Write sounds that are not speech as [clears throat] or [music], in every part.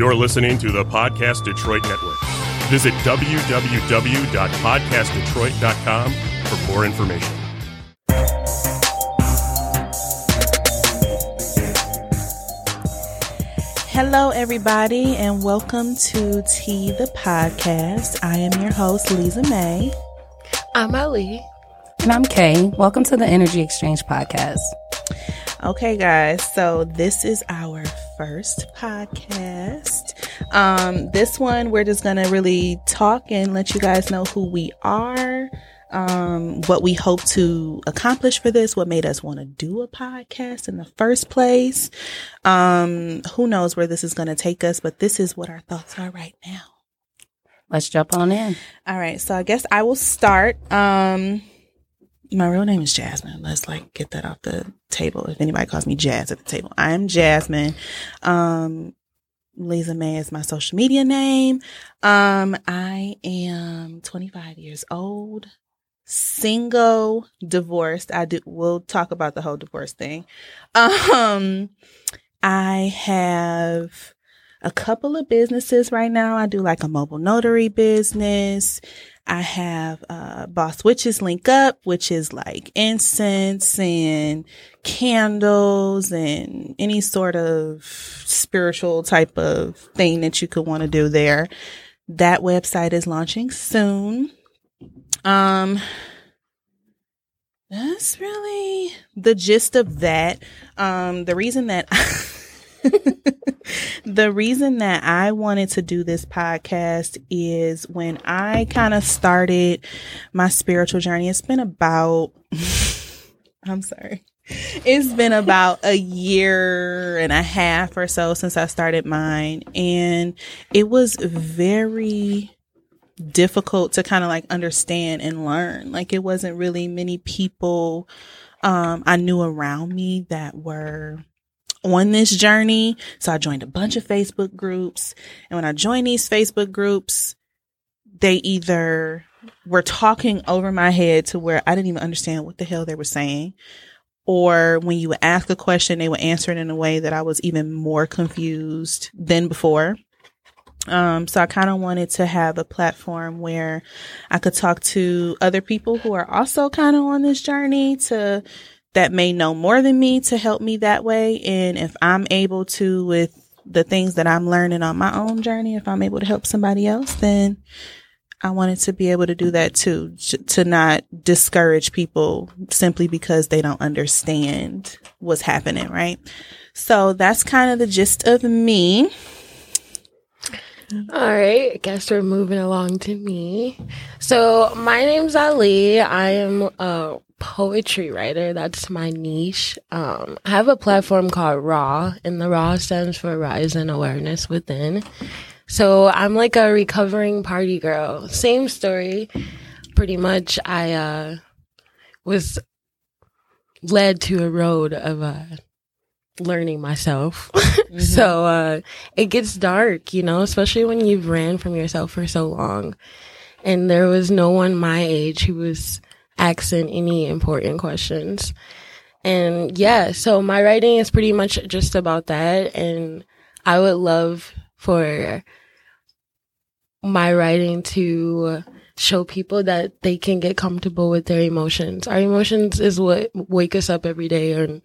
You're listening to the Podcast Detroit Network. Visit www.podcastdetroit.com for more information. Hello, everybody, and welcome to Tea the Podcast. I am your host, Leeza Mae. I'm Ali. And I'm Kayy. Welcome to the Energy Exchange Podcast. Okay, guys, so this is our first podcast. Um, this one, we're just gonna really talk and let you guys know who we are, um, what we hope to accomplish for this, what made us want to do a podcast in the first place. Um, who knows where this is gonna take us, but this is what our thoughts are right now. Let's jump on in. All right, so I guess I will start. Um, my real name is Jasmine. Let's like get that off the table. If anybody calls me Jazz at the table, I am Jasmine. Um, Leeza Mae is my social media name. Um, I am 25 years old, single, divorced. I do. We'll talk about the whole divorce thing. Um, I have a couple of businesses right now. I do like a mobile notary business. I have uh, Boss Witches Link Up, which is like incense and candles and any sort of spiritual type of thing that you could want to do there. That website is launching soon. Um, that's really the gist of that. Um, the reason that [laughs] [laughs] the reason that I wanted to do this podcast is when I kind of started my spiritual journey, it's been about, [laughs] I'm sorry, it's been about a year and a half or so since I started mine. And it was very difficult to kind of like understand and learn. Like it wasn't really many people um, I knew around me that were on this journey. So I joined a bunch of Facebook groups. And when I joined these Facebook groups, they either were talking over my head to where I didn't even understand what the hell they were saying. Or when you would ask a question, they would answer it in a way that I was even more confused than before. Um, so I kind of wanted to have a platform where I could talk to other people who are also kind of on this journey to that may know more than me to help me that way. And if I'm able to, with the things that I'm learning on my own journey, if I'm able to help somebody else, then I wanted to be able to do that too, to not discourage people simply because they don't understand what's happening, right? So that's kind of the gist of me. All right, I guess we're moving along to me. So my name's Ali. I am a poetry writer. That's my niche. Um, I have a platform called Raw, and the Raw stands for Rise and Awareness Within. So I'm like a recovering party girl. Same story, pretty much. I uh, was led to a road of uh, learning myself. [laughs] Mm-hmm. so uh, it gets dark, you know, especially when you've ran from yourself for so long. And there was no one my age who was asking any important questions. And yeah, so my writing is pretty much just about that. And I would love for my writing to show people that they can get comfortable with their emotions. Our emotions is what wake us up every day and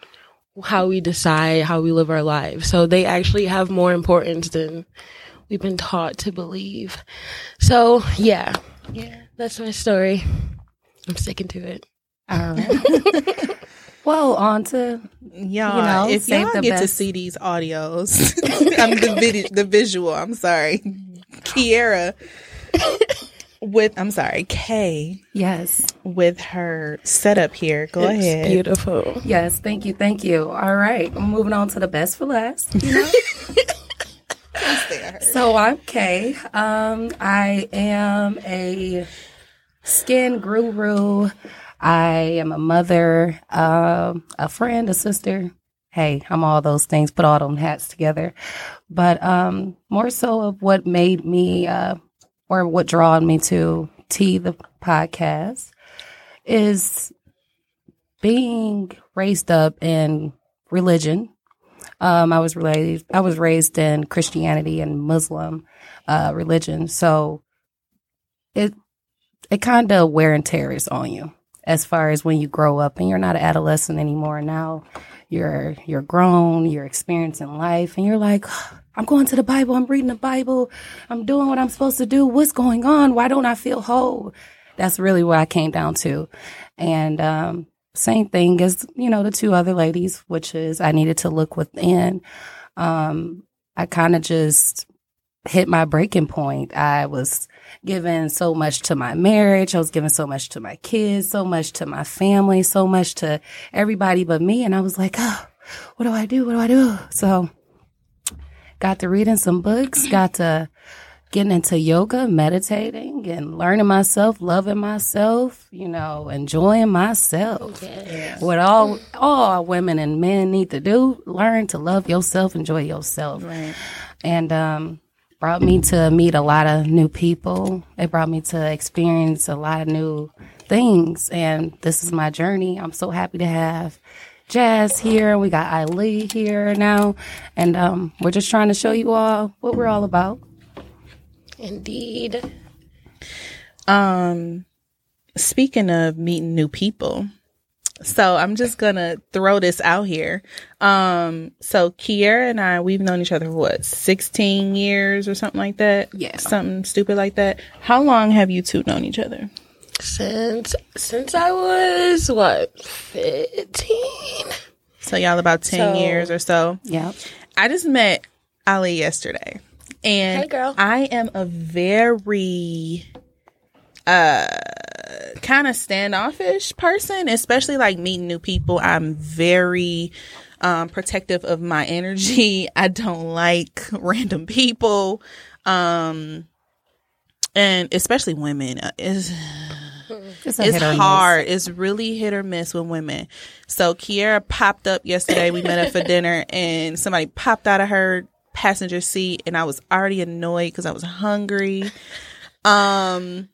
how we decide how we live our lives. So they actually have more importance than we've been taught to believe. So yeah, yeah, that's my story. I'm sticking to it. All [laughs] right. [laughs] well, on to y'all. You know, if y'all get best. to see these audios, [laughs] I'm the video, the visual. I'm sorry, Kiera with I'm sorry, Kayy. Yes. With her setup here. Go it's ahead. Beautiful. Yes, thank you, thank you. All right. I'm moving on to the best for last. You know? so I'm Kayy. Um, I am a skin guru. I am a mother, um, a friend, a sister. Hey, I'm all those things. Put all them hats together, but um, more so of what made me uh, or what drawn me to Tea the podcast is being raised up in religion Um, I was raised I was raised in Christianity and Muslim uh, religion, so it it kind of wear and tear is on you as far as when you grow up and you're not an adolescent anymore. Now you're you're grown, you're experiencing life, and you're like, I'm going to the Bible, I'm reading the Bible, I'm doing what I'm supposed to do. What's going on? Why don't I feel whole? That's really what I came down to, and um, same thing as you know the two other ladies, which is I needed to look within. Um, I kind of just hit my breaking point. I was giving so much to my marriage. I was giving so much to my kids, so much to my family, so much to everybody but me. And I was like, oh, what do I do? What do I do? So got to reading some books, got to getting into yoga, meditating and learning myself, loving myself, you know, enjoying myself. Yes. What all all women and men need to do, learn to love yourself, enjoy yourself. Right. And um brought me to meet a lot of new people. It brought me to experience a lot of new things. And this is my journey. I'm so happy to have Jazz here. We got Eileen here now. And um, we're just trying to show you all what we're all about. Indeed. Um, speaking of meeting new people, so I'm just gonna throw this out here. Um, so Kiera and I, we've known each other for what, 16 years or something like that? Yeah. Something stupid like that. How long have you two known each other? Since since I was what, 15? So y'all about 10 so, years or so. Yeah. I just met Ali yesterday. And hey girl. I am a very uh kind of standoffish person, especially like meeting new people. I'm very um, protective of my energy. [laughs] I don't like [laughs] random people. Um, and especially women. Uh, it's, it's, it's hard. It's really hit or miss with women. So Kiera popped up yesterday. We met up for dinner and somebody popped out of her passenger seat and I was already annoyed because I was hungry. Um,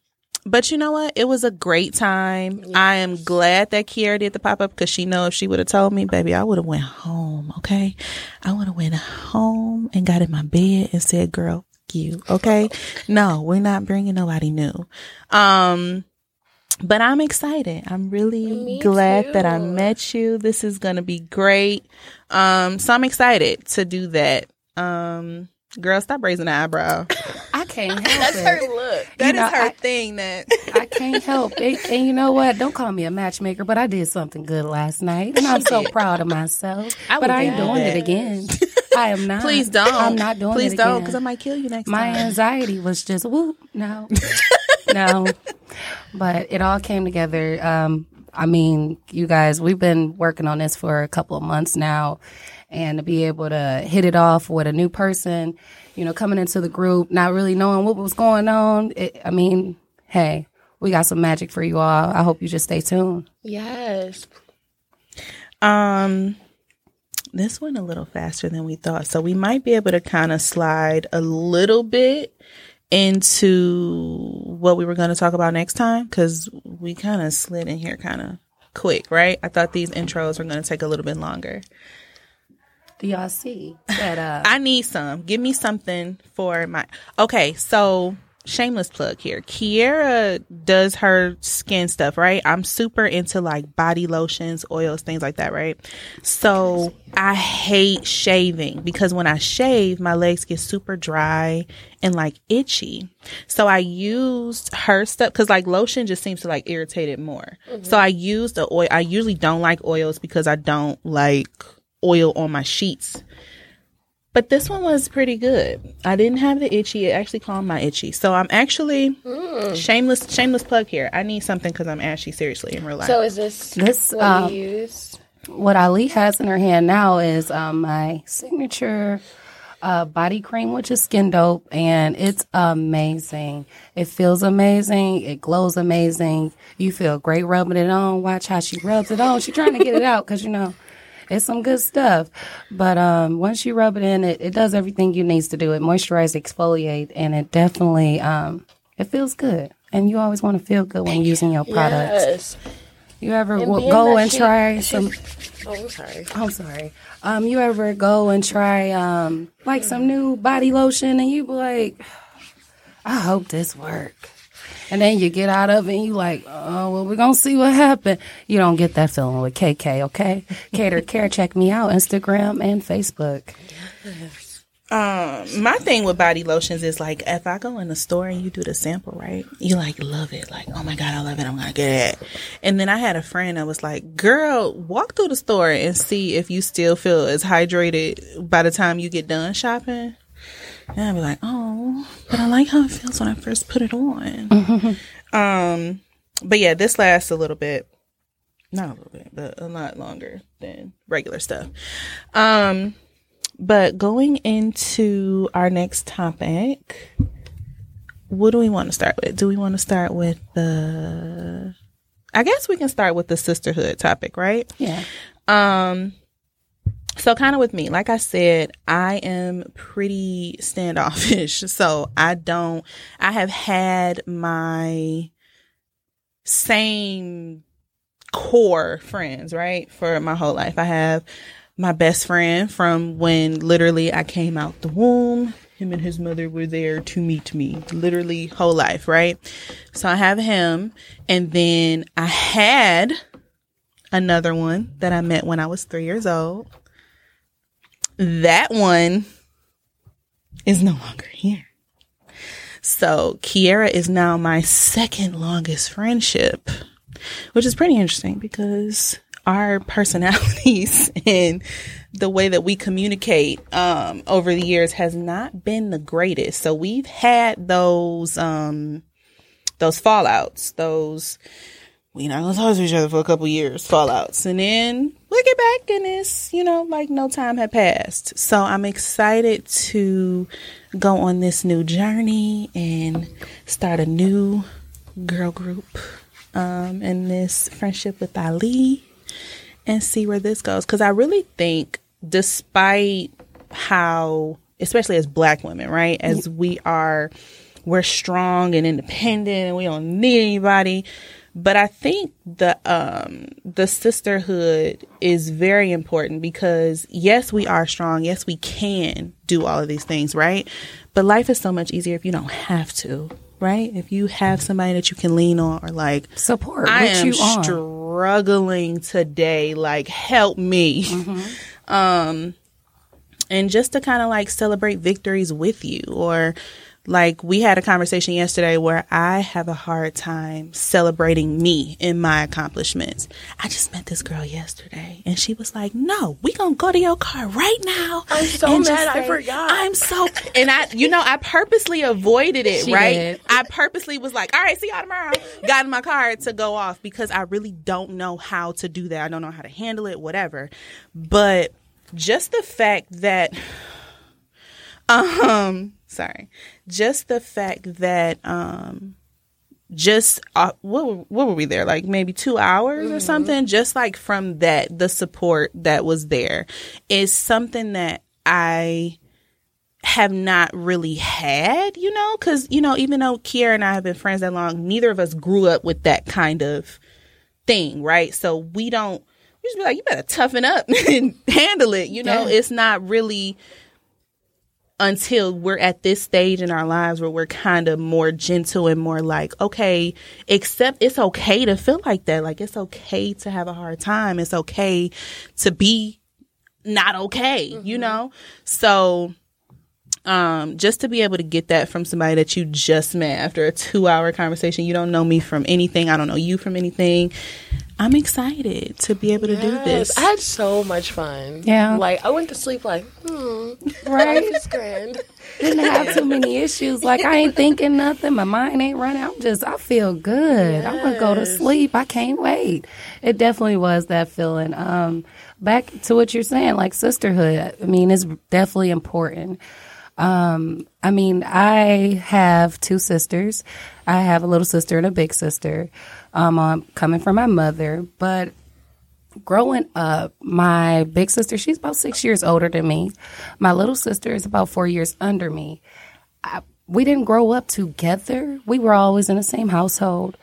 but you know what? It was a great time. Yes. I am glad that Kiera did the pop up because she know if she would have told me, baby, I would have went home. Okay, I would have went home and got in my bed and said, "Girl, you okay?" [laughs] no, we're not bringing nobody new. Um, but I'm excited. I'm really me glad too. that I met you. This is gonna be great. Um, so I'm excited to do that. Um, Girl, stop raising the eyebrow. [laughs] Can't [laughs] help That's it. her look. That you is know, her I, thing. That I can't help it. And you know what? Don't call me a matchmaker, but I did something good last night, and I'm so [laughs] proud of myself. I but I ain't doing that. it again. [laughs] I am not. Please don't. I'm not doing Please it don't, because I might kill you next My time. My anxiety was just whoop. No, no. But it all came together. Um, I mean, you guys, we've been working on this for a couple of months now and to be able to hit it off with a new person, you know, coming into the group, not really knowing what was going on. It, I mean, hey, we got some magic for you all. I hope you just stay tuned. Yes. Um, this went a little faster than we thought, so we might be able to kind of slide a little bit into what we were going to talk about next time because we kind of slid in here kind of quick, right? I thought these intros were going to take a little bit longer. Do y'all see that? Uh, [laughs] I need some. Give me something for my. Okay, so shameless plug here. Kiera does her skin stuff, right? I'm super into like body lotions, oils, things like that, right? So I hate shaving because when I shave, my legs get super dry and like itchy. So I used her stuff because like lotion just seems to like irritate it more. Mm-hmm. So I used the oil. I usually don't like oils because I don't like oil on my sheets. But this one was pretty good. I didn't have the itchy. It actually calmed my itchy. So I'm actually mm. shameless shameless plug here. I need something because I'm ashy seriously in real life. So is this this what um, you use? What Ali has in her hand now is um, my signature uh, body cream, which is Skin Dope, and it's amazing. It feels amazing. It glows amazing. You feel great rubbing it on. Watch how she rubs it on. She's trying to get it out because you know it's some good stuff. But um, once you rub it in, it, it does everything you needs to do. It moisturizes, exfoliate, and it definitely um, it feels good. And you always want to feel good when using your products. Yes. You ever And w- go and she- try she- some? Oh, I'm sorry. I'm sorry. Um, you ever go and try um like some new body lotion and you be like, I hope this work. And then you get out of it and you like, oh well, we're gonna see what happened. You don't get that feeling with KK, okay? Cater [laughs] Care, check me out, Instagram and Facebook. Um, my thing with body lotions is like if I go in the store and you do the sample, right? You like love it, like oh my god, I love it, I'm gonna get it. And then I had a friend that was like, "Girl, walk through the store and see if you still feel as hydrated by the time you get done shopping." And I'd be like, "Oh, but I like how it feels when I first put it on." [laughs] um, but yeah, this lasts a little bit, not a little bit, but a lot longer than regular stuff. Um. But going into our next topic, what do we want to start with? Do we want to start with the I guess we can start with the sisterhood topic, right? Yeah. Um so kind of with me, like I said, I am pretty standoffish. [laughs] So I don't I have had my same core friends, right? For my whole life. I have my best friend from when literally I came out the womb. Him and his mother were there to meet me, literally whole life, right? So I have him, and then I had another one that I met when I was three years old. That one is no longer here. So Kiera is now my second longest friendship, which is pretty interesting because our [laughs] personalities and the way that we communicate um, over the years has not been the greatest. So we've had those um, those fallouts, those we not gonna talk to each other for a couple years fallouts, and then we get back and it's you know like no time had passed. So I'm excited to go on this new journey and start a new girl group um, in this friendship with Ali and see where this goes. Because I really think, despite how, especially as black women, right, as we are, we're strong and independent and we don't need anybody. But I think the um the sisterhood is very important because yes, we are strong. Yes, we can do all of these things, right? But life is so much easier if you don't have to, right? If you have somebody that you can lean on or like Support I am you struggling today. Like, help me. [laughs] Um, and just to kind of like celebrate victories with you, or like we had a conversation yesterday where I have a hard time celebrating me and my accomplishments. I just met this girl yesterday, and she was like, "No, we gonna go to your car right now." I'm so and just mad I forgot. I'm so, [laughs] and I, you know, I purposely avoided it, She right? did. I purposely was like, all right, see y'all tomorrow. Got in my car to go off because I really don't know how to do that. I don't know how to handle it, whatever. But just the fact that, [sighs] um, sorry, just the fact that, um, just uh, what were- what were we there like maybe two hours or something just like from that the support that was there is something that i have not really had, you know, because, you know, even though Kiera and I have been friends that long, neither of us grew up with that kind of thing, right? So we don't, we just be like, you better toughen up [laughs] and handle it, you know? Yeah. It's not really until we're at this stage in our lives where we're kind of more gentle and more like, okay, except it's okay to feel like that. Like, it's okay to have a hard time. It's okay to be not okay, you know? So, um, just to be able to get that from somebody that you just met after a two hour conversation, you don't know me from anything, I don't know you from anything. I'm excited to be able to do this. I had so much fun. Yeah. Like, I went to sleep like, hmm, [laughs] Right? life is grand. Didn't have too many issues. Like I ain't thinking nothing. My mind ain't running. I'm just. I feel good. I'm gonna go to sleep. I can't wait. It definitely was that feeling. Um, back to what you're saying, like sisterhood. I mean, it's definitely important. Um, I mean, I have two sisters. I have a little sister and a big sister. Um, I'm coming from my mother, but growing up, my big sister, she's about six years older than me. My little sister is about four years under me. I, we didn't grow up together. We were always in the same household.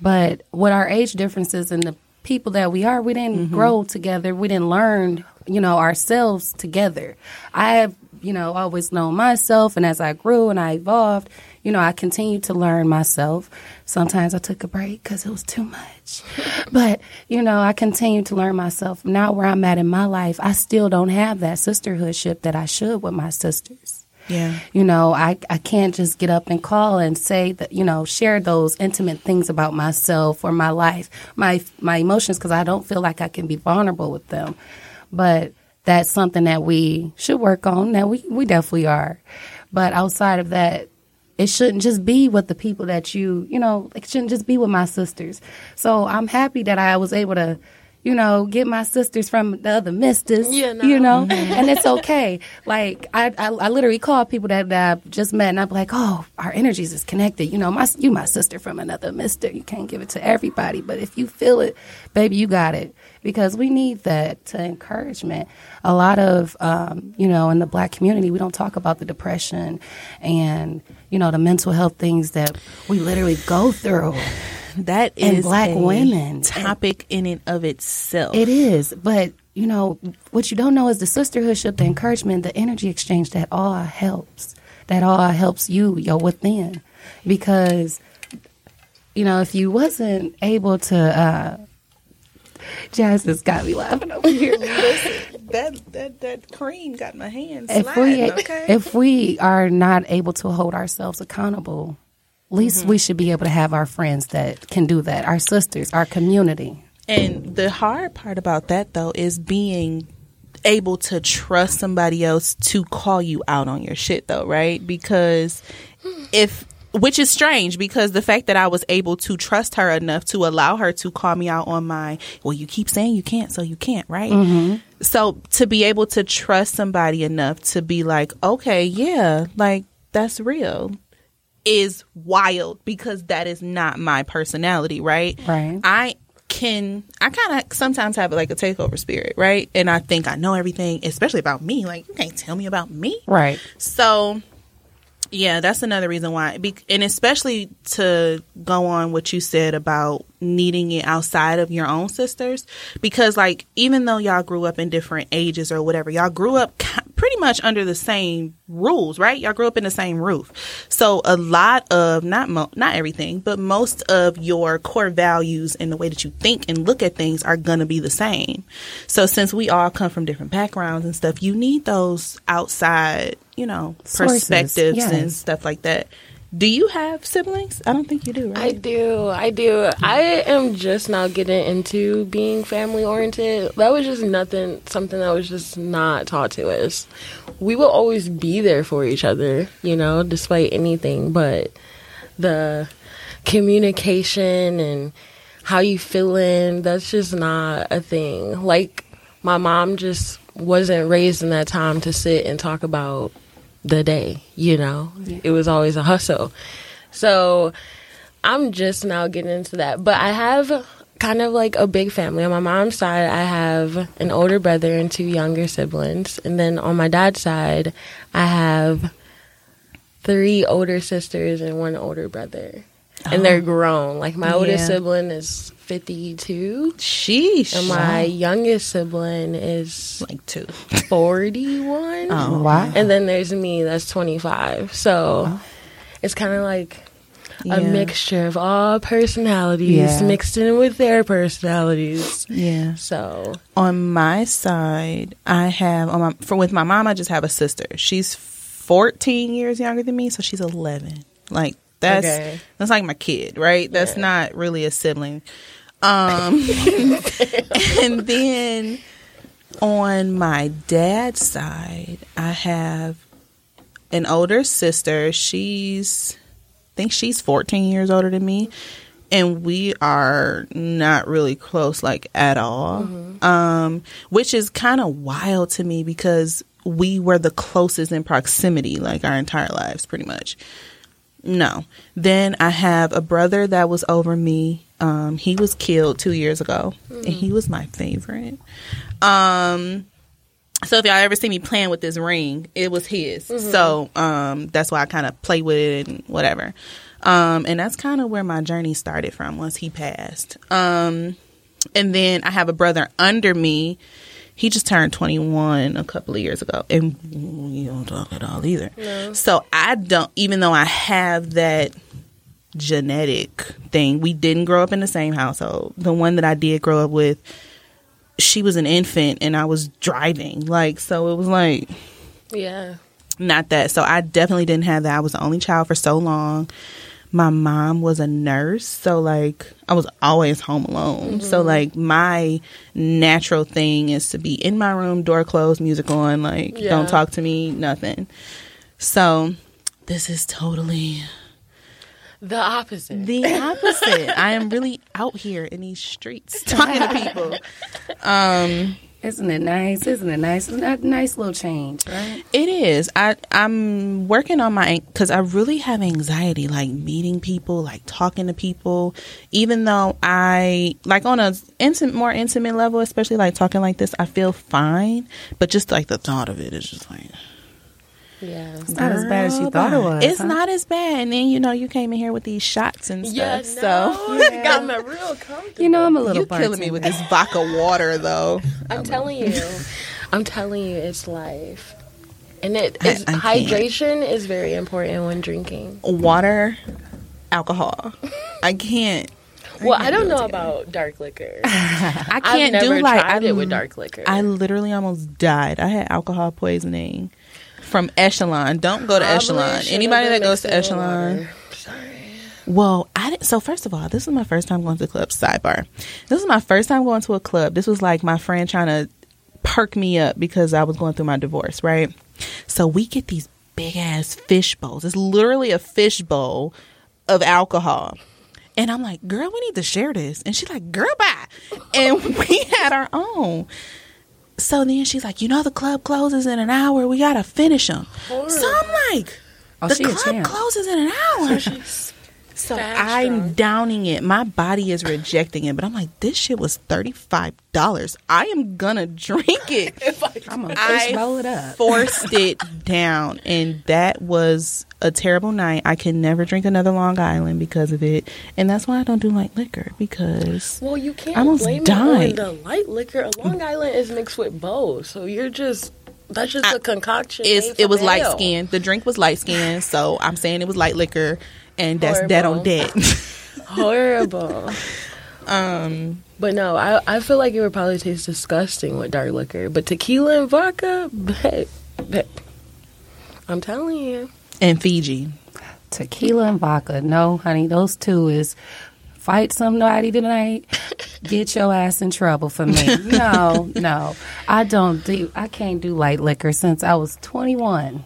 But with our age differences and the people that we are. We didn't grow together. We didn't learn, you know, ourselves together. I have, you know, always known myself, and as I grew and I evolved, you know, I continued to learn myself. Sometimes I took a break because it was too much, [laughs] but you know, I continued to learn myself. Now, where I'm at in my life, I still don't have that sisterhoodship that I should with my sisters. Yeah. You know, I, I can't just get up and call and say that, you know, share those intimate things about myself or my life, my my emotions because I don't feel like I can be vulnerable with them. But that's something that we should work on. That we we definitely are. But outside of that, it shouldn't just be with the people that you, you know, it shouldn't just be with my sisters. So I'm happy that I was able to, you know, get my sisters from the other misters, Yeah, no. you know, [laughs] and it's okay. Like I, I, I literally call people that, that I just met, and I'm like, oh, our energies is connected. You know, my you my sister from another mister. You can't give it to everybody, but if you feel it, baby, you got it. Because we need that to encouragement. A lot of, um, you know, in the black community, we don't talk about the depression and you know the mental health things that we literally go through. That is And black a women. topic in and of itself. It is, but you know what you don't know is the sisterhoodship, the encouragement, the energy exchange. That all helps. That all helps you, your within, because you know if you wasn't able to. uh Jazz has got me laughing over here. [laughs] that that that cream got my hands if we if we are not able to hold ourselves accountable, at least we mm-hmm. should be able to have our friends that can do that. Our sisters, our community. And the hard part about that though is being able to trust somebody else to call you out on your shit though, right? Because if which is strange because the fact that I was able to trust her enough to allow her to call me out on my, well, you keep saying you can't, so you can't, right? Mm-hmm. So to be able to trust somebody enough to be like, okay, yeah, like that's real is wild because that is not my personality, right? Right. I can I kind of sometimes have like a takeover spirit, right? And I think I know everything, especially about me. Like you can't tell me about me. Right. So, yeah, that's another reason why. And especially to go on what you said about needing it outside of your own sisters. Because, like, even though y'all grew up in different ages or whatever, y'all grew up pretty much under the same rules, right? Y'all grew up in the same roof. So, a lot of, not, mo- not everything, but most of your core values and the way that you think and look at things are going to be the same. So, since we all come from different backgrounds and stuff, you need those outside, you know, Sources, perspectives and stuff like that. Do you have siblings? I don't think you do, I do. I do. I am just now getting into being family oriented. That was just nothing, something that was just not taught to us. We will always be there for each other, you know, despite anything, but the communication and how you feeling, that's just not a thing. Like, my mom just wasn't raised in that time to sit and talk about the day, you know? It was always a hustle. So I'm just now getting into that. But I have kind of like a big family. On my mom's side, I have an older brother and two younger siblings. And then on my dad's side, I have three older sisters and one older brother. And they're grown. Like my oldest Yeah. sibling is 52. Sheesh. And my youngest sibling is like two. 41. Oh. Wow. And then there's me that's 25. So oh. it's kind of like a mixture of all personalities Yeah. mixed in with their personalities. Yeah. So On my side, I have on my for with my mom. I just have a sister. She's fourteen years younger than me, so she's eleven. Like that's Okay. that's like my kid, right? That's Yeah. not really a sibling. Um, [laughs] and then on my dad's side, I have an older sister. She's I think she's 14 years older than me. And we are not really close, like at all. Um, which is kind of wild to me because we were the closest in proximity, like our entire lives, pretty much. No. Then I have a brother that was over me. Um, he was killed two years ago, and he was my favorite. Um, so if y'all ever see me playing with this ring, it was his. So um, that's why I kind of play with it and whatever. Um, and that's kind of where my journey started from once he passed. Um, And then I have a brother under me. He just turned 21 a couple of years ago. And you don't talk at all either. So I don't, even though I have that genetic thing, we didn't grow up in the same household. The one that I did grow up with, she was an infant and I was driving. Like, so it was like, Yeah. not that. So I definitely didn't have that. I was the only child for so long. My mom was a nurse, so like I was always home alone. So like my natural thing is to be in my room, door closed, music on, like Yeah. don't talk to me, nothing. So this is totally The opposite. the opposite. I am really out here in these streets talking to people. [laughs] Um Isn't it nice? Isn't it nice? A nice little change, right? It is. I I'm working on my because I really have anxiety, like meeting people, like talking to people. Even though I like on a intimate, more intimate level, especially like talking like this, I feel fine. But just like the thought of it is just like yeah. It's not as bad as you thought it was. It's huh? not as bad. And then you know you came in here with these shots and stuff. Yeah, so [laughs] no, it got me real comfortable. You know, I'm a little you killing me with this vodka water though. I'm telling you, I'm telling you, it's life, and it I- is I can't. hydration is very important when drinking. Water, alcohol. I can't. Well, I don't know about dark liquor. [laughs] I I've can't never do like I, it with dark liquor. I literally almost died. I had alcohol poisoning from Echelon. Don't go to Probably Echelon. should've Anybody been that goes to mixing Echelon. water. Well, I didn't, so first of all, this is my first time going to the club. Sidebar. This is my first time going to a club. This was like my friend trying to perk me up because I was going through my divorce, right? So we get these big ass fish bowls. It's literally a fish bowl of alcohol. And I'm like, girl, we need to share this. And she's like, girl, bye. And [laughs] we had our own. So then she's like, you know, the club closes in an hour. We got to finish them. So I'm like, Oh, the club closes in an hour. [laughs] So I'm drunk. downing it. My body is rejecting it, but I'm like, this shit was thirty five dollars. I am gonna [laughs] drink it. I'm gonna I fish bowl it up. forced it [laughs] down, and that was a terrible night. I can never drink another Long Island because of it, and that's why I don't do light liquor because Well, you can't I almost blame died. it on the light liquor. A Long Island is mixed with both, so you're just that's just a concoction. it's, it was light skin. The drink was light skin, so I'm saying it was light liquor, and that's dead on dead. [laughs] Horrible. um, But no, I I feel like it would probably taste disgusting with dark liquor. But tequila and vodka, bet, bet. I'm telling you. And Fiji. Tequila and vodka. No, honey, those two is fight somebody tonight. Get your ass in trouble for me. [laughs] No, no, I don't do. I can't do light liquor since I was 21.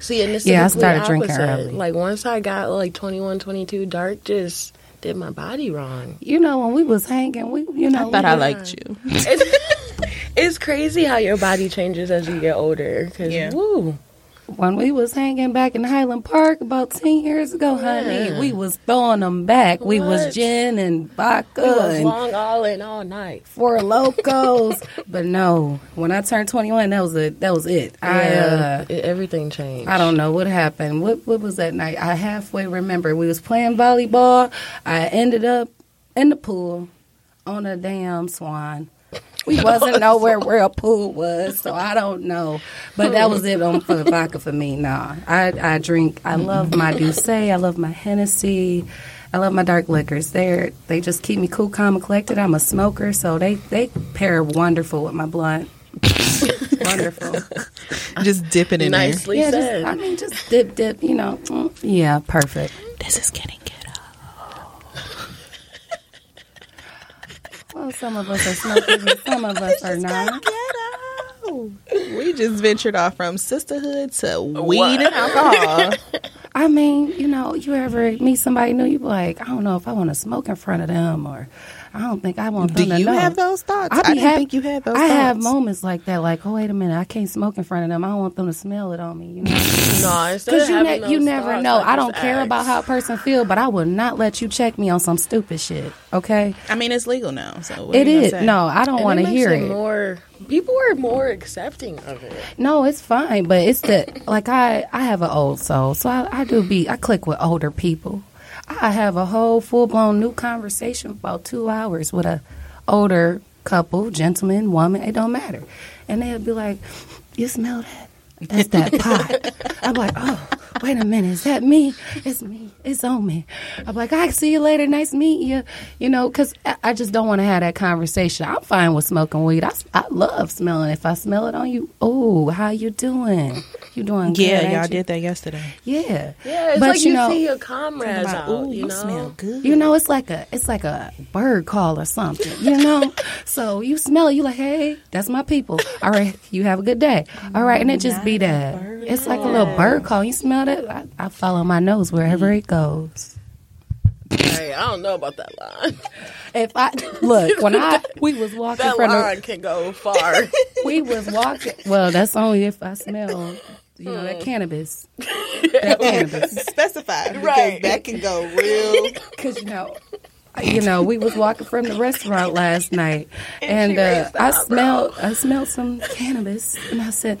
See, and this Yeah, I is the started complete drinking early. Like once I got like 21, 22, dark just did my body wrong. You know when we was hanging, we you know I thought we I liked you. It's, [laughs] it's crazy how your body changes as you get older. Cause Yeah. woo, when we was hanging back in Highland Park about 10 years ago, honey. We was throwing them back. We was gin and vodka we was long all in all night. for [laughs] locos. but no, when I turned 21, that was it. That was it. I uh, everything changed. I don't know what happened. What what was that night? I halfway remember. We was playing volleyball. I ended up in the pool on a damn swan. We [laughs] wasn't nowhere where a pool was, so I don't know. But that was it on for the vodka for me. Nah, I I drink. I love my D'ussé. I love my Hennessy. I love my dark liquors. They they just keep me cool, calm, and collected. I'm a smoker, so they they pair wonderful with my blunt. [laughs] wonderful. Just dipping it in Nicely Yeah, said. just, I mean, just dip, dip. You know, mm, yeah, perfect. This is getting Well, some of us are smokers, [laughs] and some of us are not. We just ventured off from sisterhood to weed and alcohol. [laughs] I mean, you know, you ever meet somebody new, you be like, I don't know if I want to smoke in front of them, or I don't think I want Do them to you know. have those thoughts? I, I didn't hap- think you had those I have moments like that, like, oh wait a minute, I can't smoke in front of them. I don't want them to smell it on me. You know, [laughs] no, because you, ne- you never thoughts, know. I don't care ask. about how a person feel, but I will not let you check me on some stupid shit. Okay, I mean, it's legal now, so what it are you is. say? No, I don't want to hear it. More people are more accepting of it. No, it's fine, but it's the like I I have an old soul, so I, I do be I click with older people. I have a whole full blown new conversation about two hours with a older couple, gentleman, woman, it don't matter. And they'll be like, You smell that? That's that pot. I'm like, oh, wait a minute, is that me? It's me. It's on me. I'm like, I see you later. Nice meet you. You know, because I, I just don't want to have that conversation. I'm fine with smoking weed. I, I love smelling. If I smell it on you, oh, how you doing? You doing good? Yeah, ain't y'all you? did that yesterday. Yeah, Yeah, it's But like you you, know- see your comrades About, out. Ooh, you you know, smell good. You know, it's like a it's like a bird call or something. You know, [laughs] so you smell it, you like, hey, that's my people. All right, you have a good day. All right, and it just be that. It's like a little bird call. You smell that? I, I follow my nose wherever it goes. Hey, I don't know about that line. If I look when I we was walking That from line the can go far. [laughs] we was walking. Well, that's only if I smell. You know that cannabis. [laughs] That cannabis. Specified because Right. that can go real. [laughs] Because you know, you know, we was walking from the restaurant last night, and, uh, I smelled, I smelled some cannabis, and I said,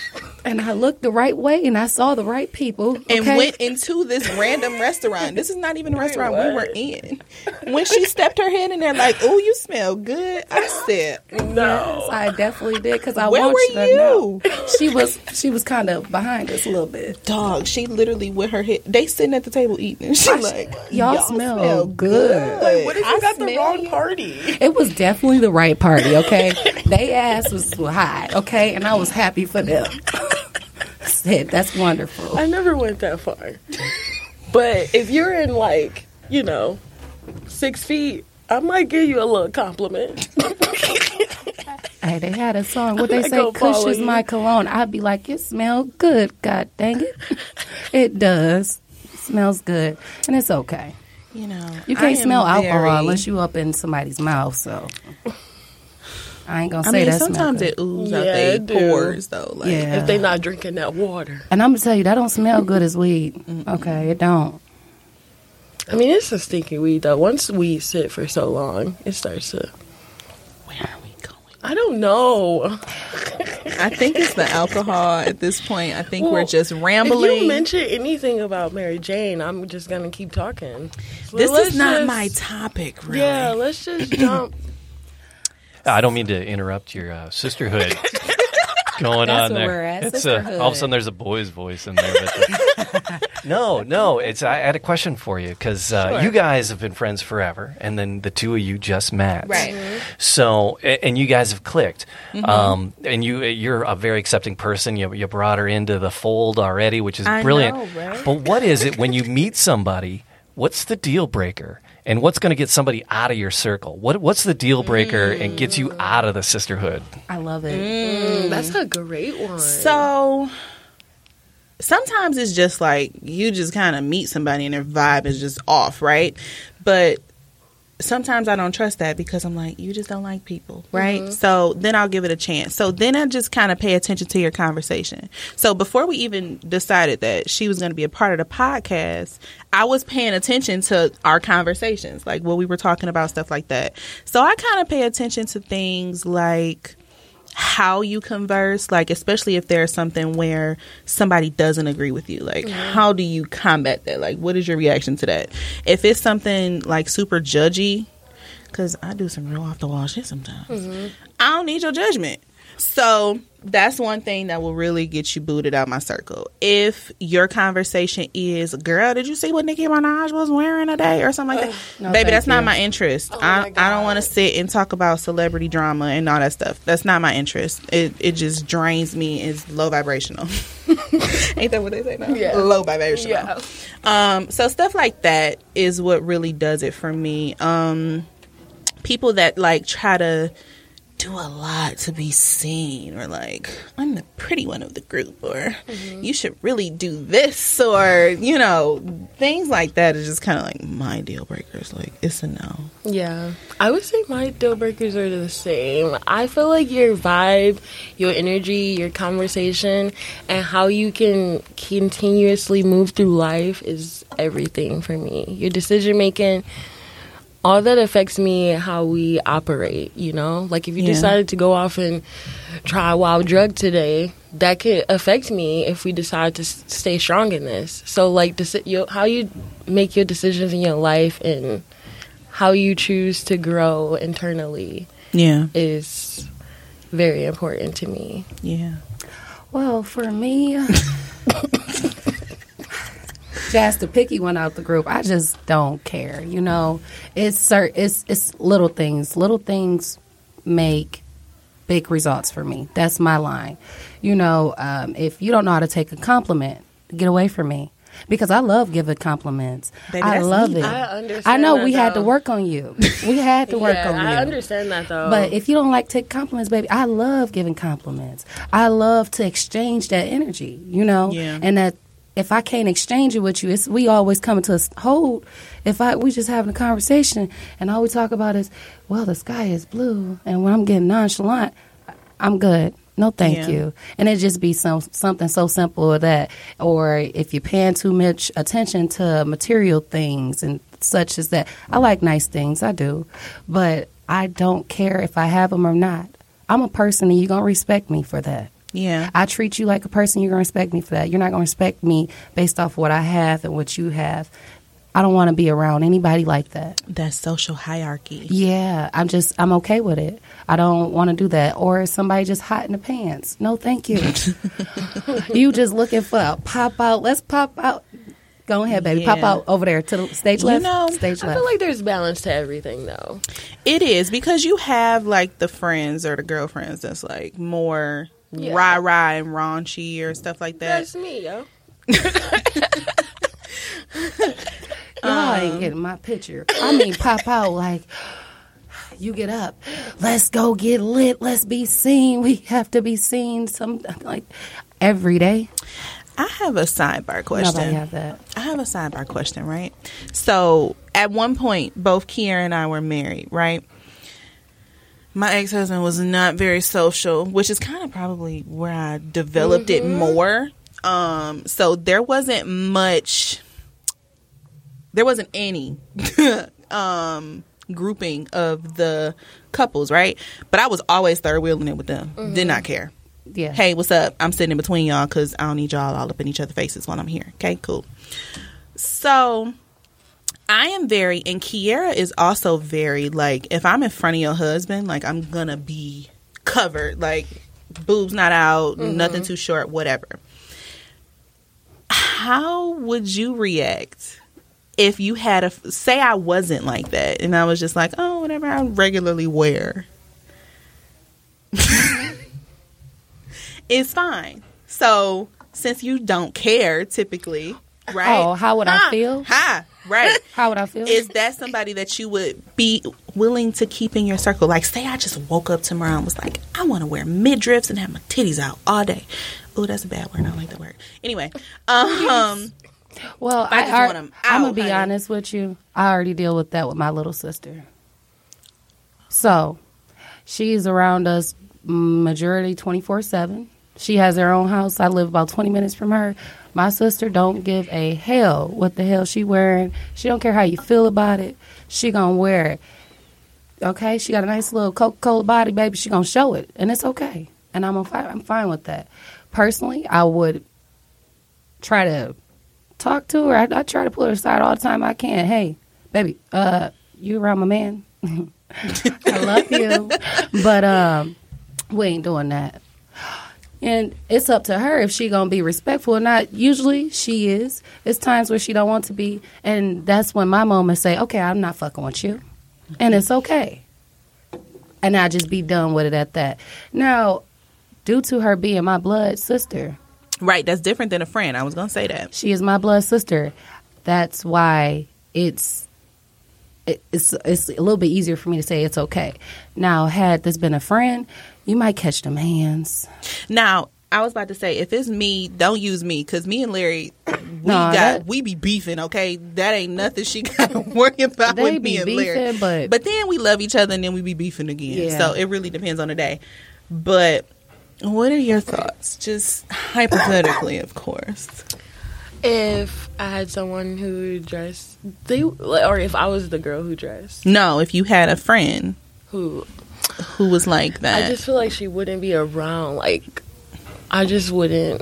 and I looked the right way, and I saw the right people, and okay? went into this random restaurant. This is not even a restaurant we were in. When she stepped her head in there, like, "Oh, you smell good," I said, no. I definitely did because I Where want were you to know. you? She was, she was kind of behind us a little bit. "Dog." She literally with her head. They sitting at the table eating. And [laughs] she like, Y'all, smell, good. What if I got the wrong you. party? It was definitely the right party, okay? they ass was high, okay? And I was happy for them. Said, that's wonderful. I never went that far. But if you're in like, you know, six feet, I might give you a little compliment. [laughs] Hey, they had a song. What they say, Kush is my cologne. I'd be like, it smell good. God dang it. [laughs] it does. It smells good. And it's okay. you know, You can't smell alcohol very- unless you up in somebody's mouth, so. I ain't gonna I say mean, that. smell sometimes good. it oozes Yeah, out their it pores though. Like, Yeah. If they're not drinking that water. And I'm gonna tell you, that don't smell good as weed. Okay, it don't. I mean, it's a stinky weed though. Once we sit for so long, it starts to. where are we going? I don't know. I think it's the alcohol at this point. I think we're just rambling. If rambling. you mention anything about Mary Jane, I'm just gonna keep talking. So this is not just- my topic, really. Yeah, let's just [clears throat] jump. I don't mean to interrupt your uh, sisterhood [laughs] going That's on where there. we're at, It's uh, all of a sudden there's a boy's voice in there. But [laughs] no, no, it's I had a question for you because uh, Sure. you guys have been friends forever, and then the two of you just met, Right. So a- and you guys have clicked, um, and you you're a very accepting person. You you brought her into the fold already, which is I brilliant. know, right? But what is it when you meet somebody? What's the deal breaker? And what's going to get somebody out of your circle? What What's the deal breaker and gets you out of the sisterhood? I love it. Mm, that's a great one. So sometimes it's just like you just kind of meet somebody and their vibe is just off, right? But sometimes I don't trust that because I'm like, you just don't like people, mm-hmm. right? So then I'll give it a chance. So then I just kind of pay attention to your conversation. So before we even decided that she was going to be a part of the podcast, I was paying attention to our conversations, like what we were talking about, stuff like that. So I kind of pay attention to things like how you converse, like especially if there's something where somebody doesn't agree with you, like mm-hmm. how do you combat that? Like what is your reaction to that? If it's something like super judgy, because I do some real off the wall shit sometimes, mm-hmm. I don't need your judgment. So that's one thing that will really get you booted out my circle. If your conversation is, "Girl, did you see what Nicki Minaj was wearing today?" or something like that, no, baby, that's not my interest. my I I don't want to sit and talk about celebrity drama and all that stuff. That's not my interest. It it just drains me. It's low vibrational. [laughs] Ain't that what they say now? Yeah. Low vibrational. Yeah. Um, so stuff like that is what really does it for me. Um, people that like try to do a lot to be seen, or like I'm the pretty one of the group, or mm-hmm. you should really do this, or you know things like that is just kind of like my deal breakers. Like it's a no. Yeah, I would say my deal breakers are the same. I feel like your vibe, your energy, your conversation, and how you can continuously move through life is everything for me. Your decision making, all that affects me, how we operate. You know, like if you Yeah. decided to go off and try a wild drug today, that could affect me if we decide to s- stay strong in this. So, like, deci- you, how you make your decisions in your life and how you choose to grow internally Yeah. is very important to me. Yeah. Well, for me, [laughs] just the picky one out the group, I just don't care. You know, it's it's it's little things. Little things make big results for me. That's my line. You know, um, if you don't know how to take a compliment, get away from me. Because I love giving compliments. Baby, I love me. it. I understand I know that, we had to though. work on you. We had to [laughs] work yeah, on you. I understand that though. But if you don't like take compliments, baby, I love giving compliments. I love to exchange that energy, you know, Yeah. and that if I can't exchange it with you, it's we always come to a hold. If I we just having a conversation and all we talk about is, well, the sky is blue, and when I'm getting nonchalant, I'm good. No, thank Yeah. you. And it just be some something so simple as that. Or if you're paying too much attention to material things and such as that. I like nice things, I do, but I don't care if I have them or not. I'm a person, and you're gonna respect me for that. Yeah. I treat you like a person, you're gonna respect me for that. You're not gonna respect me based off what I have and what you have. I don't want to be around anybody like that. That social hierarchy. Yeah, I'm just I'm okay with it. I don't want to do that. Or is somebody just hot in the pants? No, thank you. [laughs] you just looking for a pop out. Let's pop out. Go ahead, baby. Pop out over there to the stage left. You left. know, stage left. I feel like there's balance to everything though. It is because you have like the friends or the girlfriends that's like more Yeah. rah rah and raunchy or stuff like that. That's me, yo. [laughs] Y'all ain't um, getting my picture. I mean, pop out like [sighs] you get up. Let's go get lit. Let's be seen. We have to be seen. Some like every day. I have a sidebar question. Nobody have that. I have a sidebar question, right? So at one point, both Kiera and I were married, right? My ex husband was not very social, which is kind of probably where I developed it more. Um, so there wasn't much, there wasn't any [laughs] um, grouping of the couples, right? But I was always third wheeling it with them. Did not care Yeah. hey, what's up? I'm sitting in between y'all because I don't need y'all all up in each other's faces while I'm here. Okay, cool. So I am very, and Kiera is also very like, if I'm in front of your husband, like I'm gonna be covered, like boobs not out, mm-hmm. nothing too short, whatever. How would you react if you had a say I wasn't like that and I was just like, oh, whatever I regularly wear? [laughs] it's fine. So since you don't care typically, right? Oh, how would I feel? Ha, right. [laughs] How would I feel? Is that somebody that you would be willing to keep in your circle? Like, say I just woke up tomorrow and was like, I want to wear midriffs and have my titties out all day. Oh, that's a bad word. I don't like that word. Anyway, um, [laughs] well, I I, just ar- want 'em I'm gonna be honey. honest with you. I already deal with that with my little sister. So, she's around us majority 24 seven. She has her own house. I live about 20 minutes from her. My sister don't give a hell what the hell she wearing. She don't care how you feel about it. She gonna wear it. Okay, she got a nice little Coca Cola body, baby. She gonna show it, and it's okay. And I'm fine. I'm fine with that. Personally, I would try to talk to her. I, I try to pull her aside all the time I can. Hey, baby, uh, you around my man? [laughs] I love you, [laughs] but um, we ain't doing that. And it's up to her if she gonna be respectful or not. Usually she is. It's times where she don't want to be, and that's when my moments say, "Okay, I'm not fucking with you," and it's okay. And I just be done with it at that. Now, due to her being my blood sister, right. That's different than a friend. I was gonna say that. she is my blood sister. That's why it's it- it's it's a little bit easier for me to say it's okay. Now, had this been a friend, you might catch them hands. Now, I was about to say, if it's me, don't use me because me and Larry, we No, got that- we be beefing. Okay, that ain't nothing she [laughs] got to worry about with me and Larry. but- but then we love each other and then we be beefing again. Yeah. So it really depends on the day. But what are your thoughts? Just hypothetically, of course. If I had someone who dressed, they or if I was the girl who dressed, No, if you had a friend who who was like that, I just feel like she wouldn't be around. Like I just wouldn't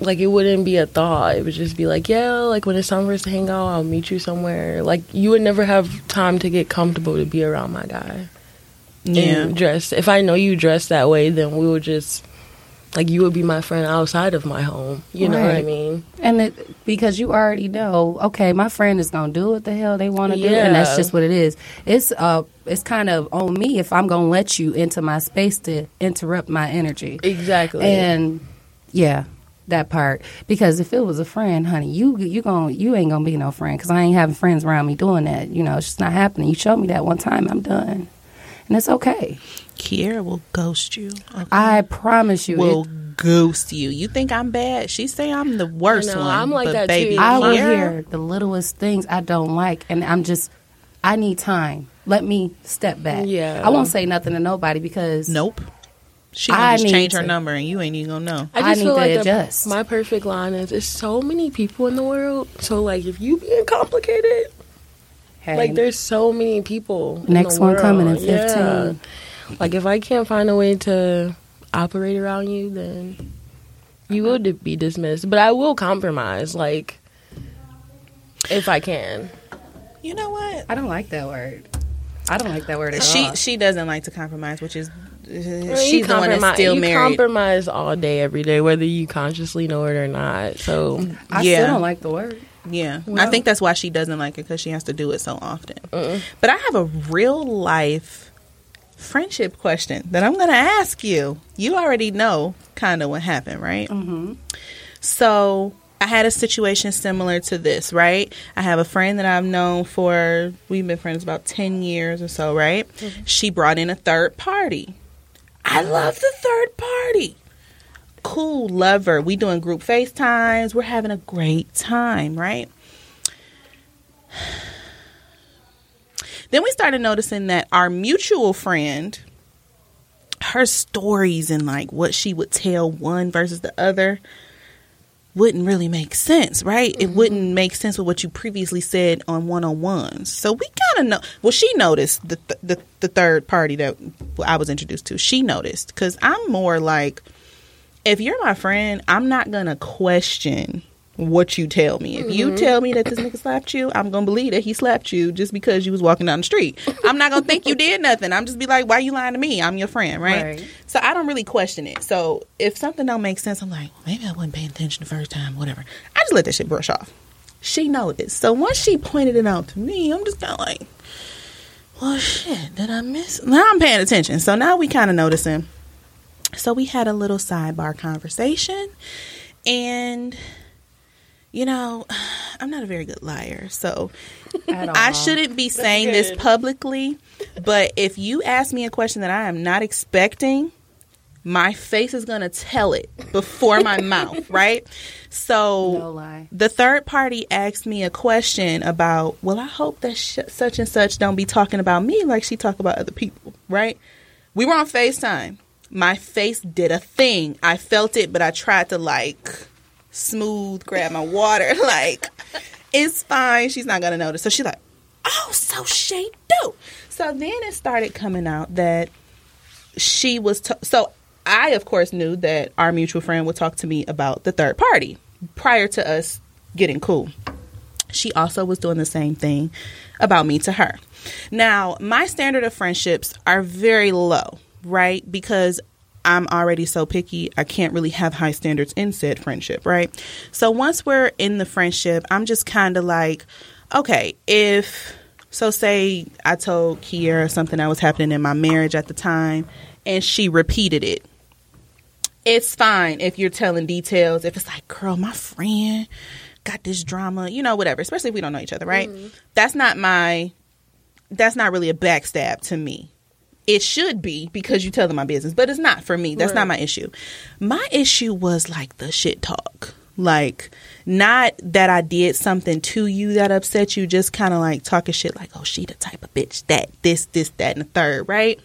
like it wouldn't be a thought. It would just be like, yeah, like when it's time for us to hang out, I'll meet you somewhere. Like you would never have time to get comfortable to be around my guy. Yeah. And dress. If I know you dress that way, then we would just like you would be my friend outside of my home. You know what I mean? And it, because you already know, okay, my friend is gonna do what the hell they want to do, and that's just what it is. It's uh, it's kind of on me if I'm gonna let you into my space to interrupt my energy. Exactly. And yeah, that part. Because if it was a friend, honey, you you gon' you ain't gonna be no friend because I ain't having friends around me doing that. You know, it's just not happening. You showed me that one time, I'm done, and it's okay. Kiera will ghost you. Okay? I promise you. will it- ghost you. You think I'm bad? She say I'm the worst I know, one. I'm like but that baby, too. I will hear the littlest things I don't like, and I'm just, I need time. Let me step back. Yeah. I won't say nothing to nobody because Nope. She I gonna just need change her number and you ain't even gonna know. I I just need feel to like the- adjust. my perfect line is there's so many people in the world. So like if you being complicated, hey, like there's so many people. in Next the one coming in world. Yeah. 15. Like if I can't find a way to operate around you, then you will be dismissed. But I will compromise, like if I can. You know what? I don't like that word. I don't like that word at She all. she doesn't like to compromise, which is uh, I mean, she's you the one that's compromise- still you married. compromise all day, every day, whether you consciously know it or not. So I yeah. still don't like the word. Yeah, I think that's why she doesn't like it because she has to do it so often. But I have a real life friendship question that I'm going to ask you. You already know kind of what happened, right? Mm-hmm. So I had a situation similar to this, right? I have a friend that I've known for we've been friends about ten years or so, right? She brought in a third party. I love the third party cool lover. We doing group FaceTimes. We're having a great time, right? Then we started noticing that our mutual friend, her stories and like what she would tell one versus the other wouldn't really make sense, right? It mm-hmm. wouldn't make sense with what you previously said on one on ones. So we kind of know. Well, she noticed the, the the third party that I was introduced to. She noticed because I'm more like if you're my friend, I'm not gonna question what you tell me. If you mm-hmm. tell me that this nigga slapped you, I'm gonna believe that he slapped you just because you was walking down the street. I'm not gonna think you did nothing. I'm just be like, why you lying to me? I'm your friend, right? Right. So I don't really question it. So if something don't make sense, I'm like, maybe I wasn't paying attention the first time, whatever. I just let that shit brush off. She noticed. So once she pointed it out to me, I'm just kind of like, well, shit, did I miss? Now I'm paying attention. So now we kind of noticing. So we had a little sidebar conversation, and you know, [sighs] I'm not a very good liar, so I shouldn't be saying this publicly. But if you ask me a question that I am not expecting, my face is gonna tell it before my [laughs] mouth, right? So No the third party asked me a question about, well, I hope that sh- such and such don't be talking about me like she talk about other people, right? We were on FaceTime. My face did a thing. I felt it, but I tried to like smooth, grab my water, [laughs] like it's fine. She's not gonna notice. So she's like, oh, so she do. So then it started coming out that she was t- so I of course knew that our mutual friend would talk to me about the third party prior to us getting cool. She also was doing the same thing about me to her. Now, my standard of friendships are very low, right? Because I'm already so picky, I can't really have high standards in said friendship, right? So once we're in the friendship, I'm just kind of like, okay, if so say I told Kiera something that was happening in my marriage at the time and she repeated it. It's fine if you're telling details. If it's like, girl, my friend got this drama, you know, whatever, especially if we don't know each other, right? Mm-hmm. That's not my that's not really a backstab to me. It should be because you tell them my business, but it's not for me. That's not my issue. My issue was like the shit talk. Like, not that I did something to you that upset you, just kind of like talking shit like, oh, she the type of bitch that, this, this, that, and the third, right?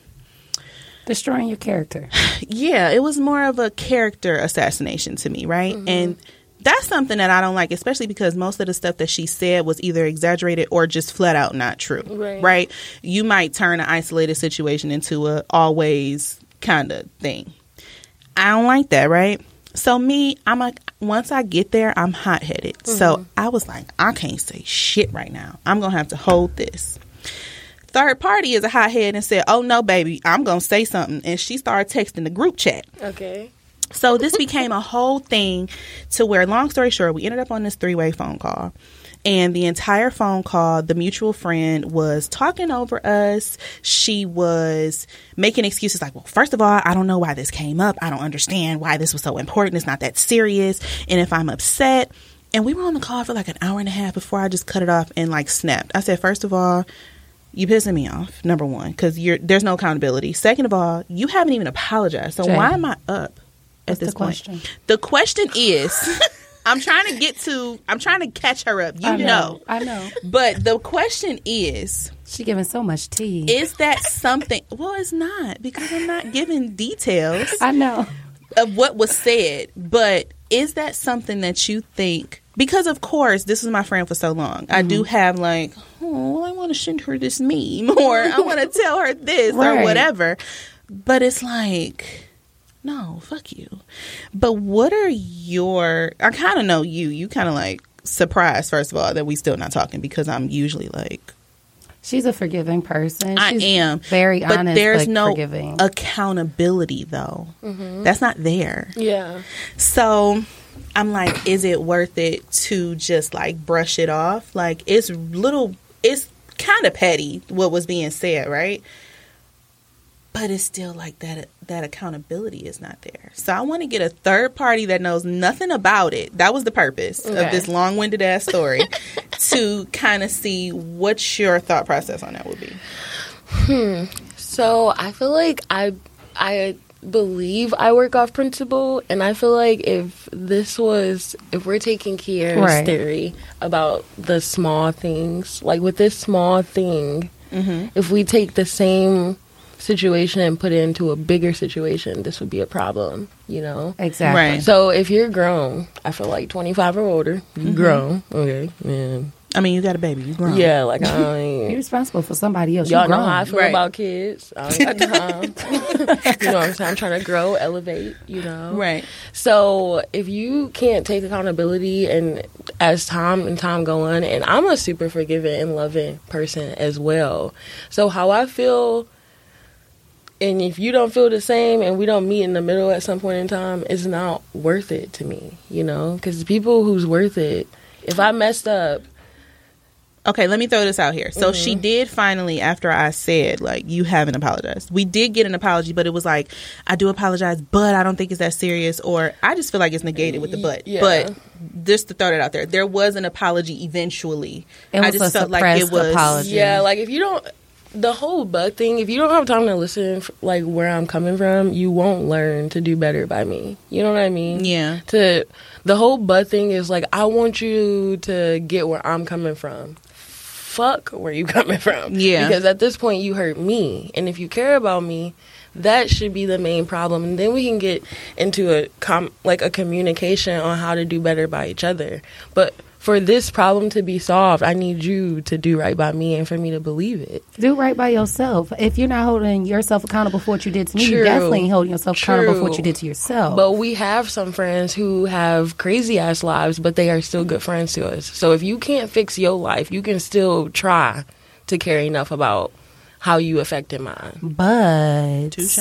Destroying your character. [sighs] yeah, it was more of a character assassination to me, right? Mm-hmm. And that's something that I don't like, especially because most of the stuff that she said was either exaggerated or just flat out not true, Right. You might turn an isolated situation into a always kind of thing. I don't like that, right? So me, I'm like, once I get there, I'm hot headed. So mm-hmm. I was like, I can't say shit right now. I'm gonna have to hold this. Third party is a hothead and said, "Oh no, baby, I'm gonna say something," and she started texting the group chat. Okay. So this became a whole thing to where, long story short, we ended up on this three way phone call. And the entire phone call, the mutual friend was talking over us. She was making excuses like, well, first of all, I don't know why this came up. I don't understand why this was so important. It's not that serious. And if I'm upset, and we were on the call for like an hour and a half before I just cut it off and like snapped. I said, first of all, you pissing me off. Number one, because you're there's no accountability. Second of all, you haven't even apologized. So Jay, why am I up at this the point? question? The question is, [laughs] I'm trying to get to. I'm trying to catch her up. You I know. I know. But the question is, She giving so much tea. is that something? Well, it's not because I'm not giving details I know. of what was said. But is that something that you think? Because of course, this is my friend for so long. I do Mm-hmm. have like, oh, I want to send her this meme, [laughs] or I want to tell her this, or whatever. But it's like, no, fuck you. But what are your? I kind of know you. You kind of like surprised first of all that we still not talking because I'm usually like She's a forgiving person. I She's am very but honest. there's but no forgiving. accountability though. Mm-hmm. That's not there. Yeah. So I'm like, is it worth it to just like brush it off? Like it's little, it's kind of petty what was being said, right? But it's still like that. That accountability is not there. So I want to get a third party that knows nothing about it. That was the purpose of this long-winded ass story, [laughs] to kind of see what your thought process on that would be. Hmm. So I feel like I I believe I work off principle, and I feel like if this was if we're taking Kiera's Right. theory about the small things, like with this small thing, mm-hmm. if we take the same situation and put it into a bigger situation, this would be a problem. You know. exactly. Right. So if you're grown, I feel like 25 or older, you mm-hmm. grown, okay, yeah, I mean, you got a baby. You grown. yeah, like I [laughs] ain't, You're responsible for somebody else. Y'all you know grown. how I feel Right. about kids. I don't got time. [laughs] you know what I'm saying? I'm trying to grow, elevate, you know? Right. So if you can't take accountability and as time and time go on, and I'm a super forgiving and loving person as well. So how I feel and if you don't feel the same and we don't meet in the middle at some point in time, it's not worth it to me, you know? Because people who's worth it, if I messed up, Okay, let me throw this out here. So she mm-hmm. did finally, after I said, like, you haven't apologized. We did get an apology, but it was like, I do apologize, but I don't think it's that serious, or I just feel like it's negated with the but. Yeah. But just to throw that out there, there was an apology eventually. It I just a felt like it was. apology. Yeah, like if you don't, the whole bug thing. If you don't have time to listen, like where I'm coming from, you won't learn to do better by me. You know what I mean? Yeah. To the whole bud thing is like I want you to get where I'm coming from. Fuck where you [laughs] coming from. Yeah. Because at this point you hurt me, and if you care about me. That should be the main problem, and then we can get into a com- like a communication on how to do better by each other. But for this problem to be solved, I need you to do right by me and for me to believe it. Do right by yourself. If you're not holding yourself accountable for what you did to me, you definitely ain't holding yourself accountable for what you did to yourself. But we have some friends who have crazy ass lives, but they are still good friends to us. So if you can't fix your life, you can still try to care enough about how you affected mine. but Touche.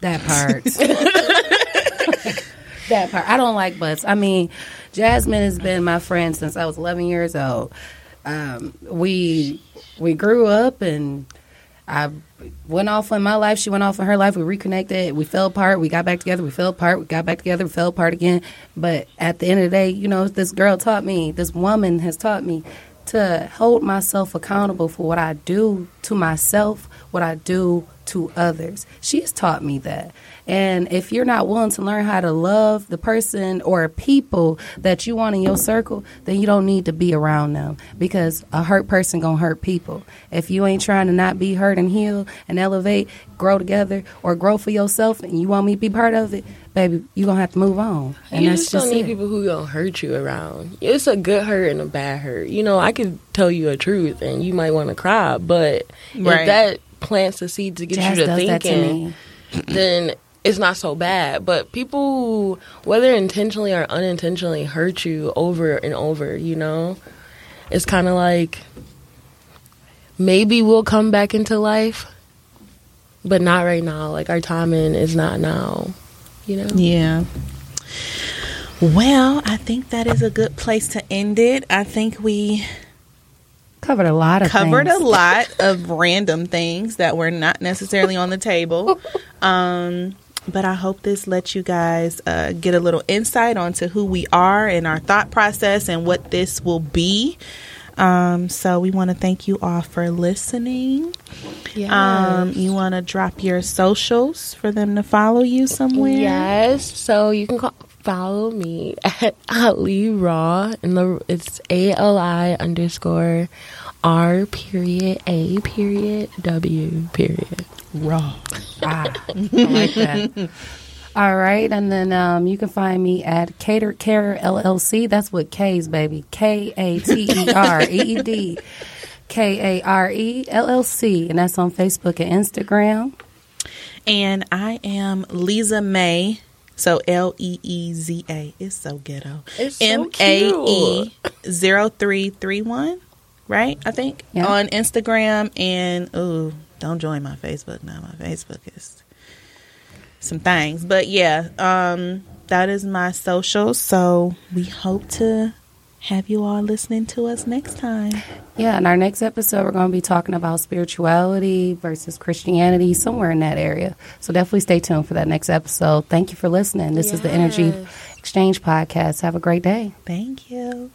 that part. [laughs] that part. I don't like butts. I mean, Jasmine has been my friend since I was 11 years old. Um, we we grew up and I went off in my life. She went off in her life. We reconnected. We fell apart. We got back together. We fell apart. We got back together. We fell apart again. But at the end of the day, you know, this girl taught me, this woman has taught me to hold myself accountable for what I do to myself, what I do to others. She has taught me that. And if you're not willing to learn how to love the person or people that you want in your circle, then you don't need to be around them because a hurt person going to hurt people. If you ain't trying to not be hurt and heal and elevate, grow together or grow for yourself and you want me to be part of it, baby, you going to have to move on. And you that's just don't just need it. people who gonna hurt you around. It's a good hurt and a bad hurt. You know, I could tell you a truth and you might want to cry, but Right. if that plants the seed to get Jazz you to does that to thinking, then it's not so bad. But people, whether intentionally or unintentionally, hurt you over and over. You know, it's kind of like maybe we'll come back into life, but not right now. Like our timing is not now. You know. Yeah. Well, I think that is a good place to end it. I think we Covered a lot of covered things. a lot of random things that were not necessarily on the table. [laughs] Um, but I hope this lets you guys uh, get a little insight onto who we are and our thought process and what this will be. Um, so we want to thank you all for listening. Yes. Um, you want to drop your socials for them to follow you somewhere? Yes. So you can call, follow me [laughs] at Ali Raw, and the it's A L I underscore R period A period W period. Raw. Ah, I like that. All right, and then um, you can find me at Cater Care LLC. That's what K's baby. K A T E R E E D K A R E L L C, and that's on Facebook and Instagram. And I am Leeza Mae. So L E E Z A. It's so ghetto. It's so M A E zero three three one. Right? I think. Yeah. On Instagram and ooh, don't join my Facebook now. My Facebook is some things. But yeah, um, that is my social. So we hope to have you all listening to us next time. Yeah, in our next episode, we're going to be talking about spirituality versus Christianity, somewhere in that area. So definitely stay tuned for that next episode. Thank you for listening. This is the Energy Exchange Podcast. Have a great day. Thank you.